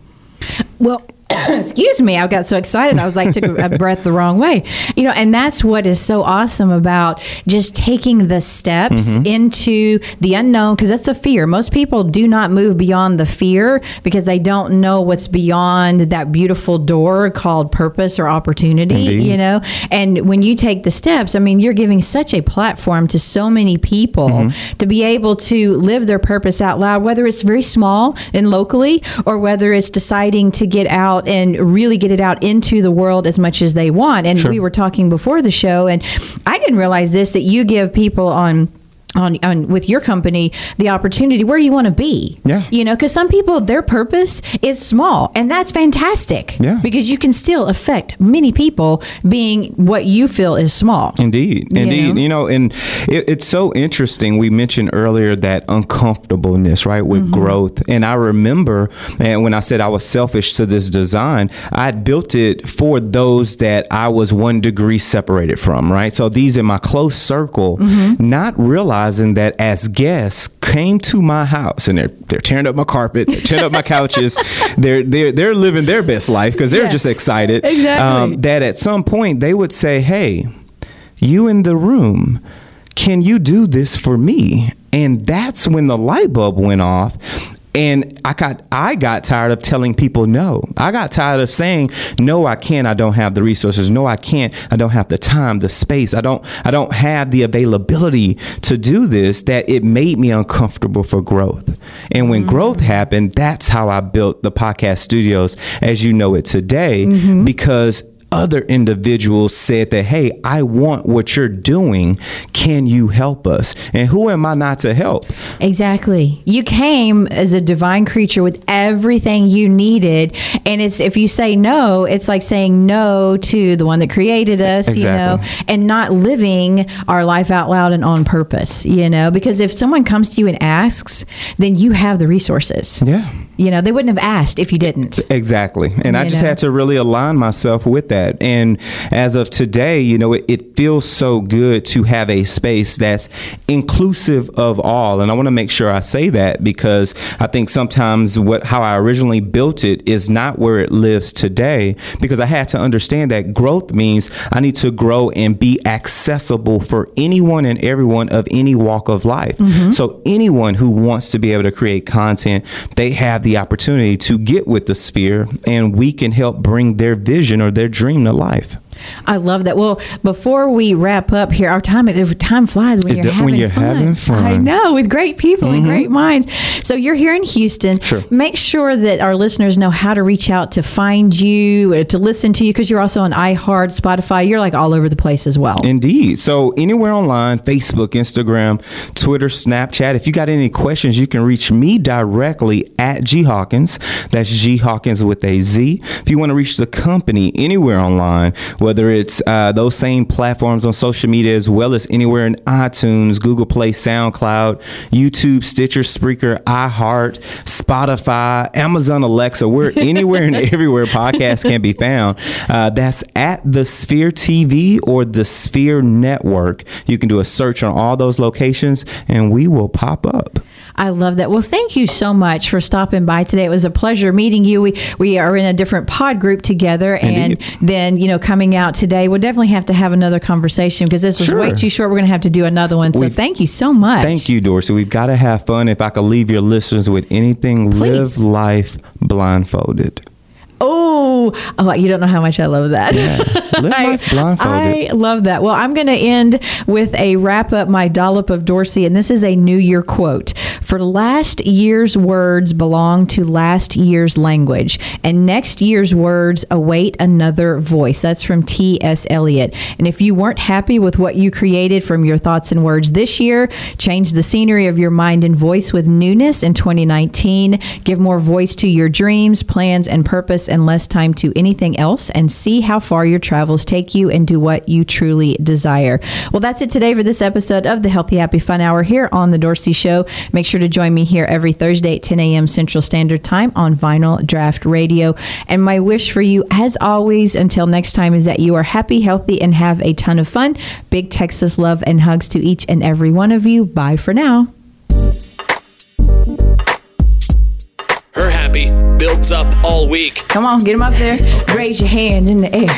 Well, excuse me, I got so excited. I was like, took a, breath the wrong way. You know, and that's what is so awesome about just taking the steps mm-hmm. into the unknown, because that's the fear. Most people do not move beyond the fear because they don't know what's beyond that beautiful door called purpose or opportunity, Indeed. you know? And when you take the steps, I mean, you're giving such a platform to so many people mm-hmm. to be able to live their purpose out loud, whether it's very small and locally or whether it's deciding to get out and really get it out into the world as much as they want. And we were talking before the show, and I didn't realize this that you give people on. On, on with your company the opportunity where do you want to be Yeah. you know because some people their purpose is small and that's fantastic Yeah. because you can still affect many people being what you feel is small Indeed, You indeed. know? You know, and it, it's so interesting. We mentioned earlier that uncomfortableness, right, with Mm-hmm. growth. And I remember, and when I said I was selfish to this design, I had built it for those that I was one degree separated from, right? So these in my close circle, Mm-hmm. not realizing that as guests came to my house and they're they're tearing up my carpet, they're tearing up my couches, they're they're they're living their best life because they're Yeah. just excited. um, Exactly. that at some point they would say, "Hey." you in the room, can you do this for me? And that's when the light bulb went off. And I got I got tired of telling people no. I got tired of saying no I can't I don't have the resources. No I can't I don't have the time, the space. I don't I don't have the availability to do this that it made me uncomfortable for growth. And when mm. growth happened, that's how I built the podcast studios as you know it today mm-hmm. because other individuals said that, hey, I want what you're doing. Can you help us? And who am I not to help? Exactly. You came as a divine creature with everything you needed. And it's if you say no, it's like saying no to the one that created us, you know, and not living our life out loud and on purpose, you know, because if someone comes to you and asks, then you have the resources. Yeah. You know, they wouldn't have asked if you didn't. Exactly. And I just know? had to really align myself with that. And as of today, you know, it, it feels so good to have a space that's inclusive of all. And I want to make sure I say that because I think sometimes what how I originally built it is not where it lives today because I had to understand that growth means I need to grow and be accessible for anyone and everyone of any walk of life. Mm-hmm. So anyone who wants to be able to create content, they have the opportunity to get with the sphere and we can help bring their vision or their dream to life. I love that. Well, before we wrap up here, our time time flies when It you're do- having when you're fun. having fun. I know with great people and great minds. So you're here in Houston. Sure. Make sure that our listeners know how to reach out to find you, uh, to listen to you, because you're also on iHeart, Spotify. You're like all over the place as well. Indeed. So anywhere online, Facebook, Instagram, Twitter, Snapchat. If you got any questions, you can reach me directly at G Hawkins. That's G Hawkins with a Z. If you want to reach the company anywhere online, whether it's uh, those same platforms on social media as well as anywhere in iTunes, Google Play, SoundCloud, YouTube, Stitcher, Spreaker, iHeart, Spotify, Amazon Alexa. We're anywhere and everywhere podcasts can be found. Uh, that's at the Sphere TV or the Sphere Network. You can do a search on all those locations and we will pop up. I love that. Well, thank you so much for stopping by today. It was a pleasure meeting you. We we are in a different pod group together, Indeed. and then you know coming out today, we'll definitely have to have another conversation because this was Sure. way too short. We're going to have to do another one. So We've- thank you so much. Thank you, Dorci. We've got to have fun. If I could leave your listeners with anything, Please. live life blindfolded. Oh, oh, you don't know how much I love that. Live life blindfolded. I love that. Well, I'm going to end with a wrap up my dollop of Dorci, and this is a New Year quote. For last year's words belong to last year's language, and next year's words await another voice. That's from T.S. Eliot. And if you weren't happy with what you created from your thoughts and words this year, change the scenery of your mind and voice with newness in 2019. Give more voice to your dreams, plans, and purpose, and less time to anything else, and see how far your travels take you and do what you truly desire. Well, that's it today for this episode of the Healthy Happy Fun Hour here on The Dorci Show. Make sure to join me here every Thursday at 10 a.m. Central Standard Time on Vinyl Draught Radio. And my wish for you, as always, until next time, is that you are happy, healthy, and have a ton of fun. Big Texas love and hugs to each and every one of you. Bye for now. Happy builds up all week. Come on, get them up there. Raise your hands in the air.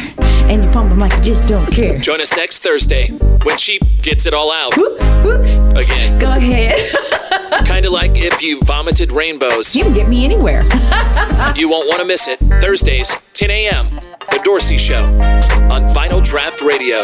And you pump them like you just don't care. Join us next Thursday when she gets it all out Whoop, whoop. again. Go ahead. Kind of like if you vomited rainbows. you can get me anywhere. You won't want to miss it. Thursdays, 10 a.m. The Dorci Show on Vinyl Draught Radio.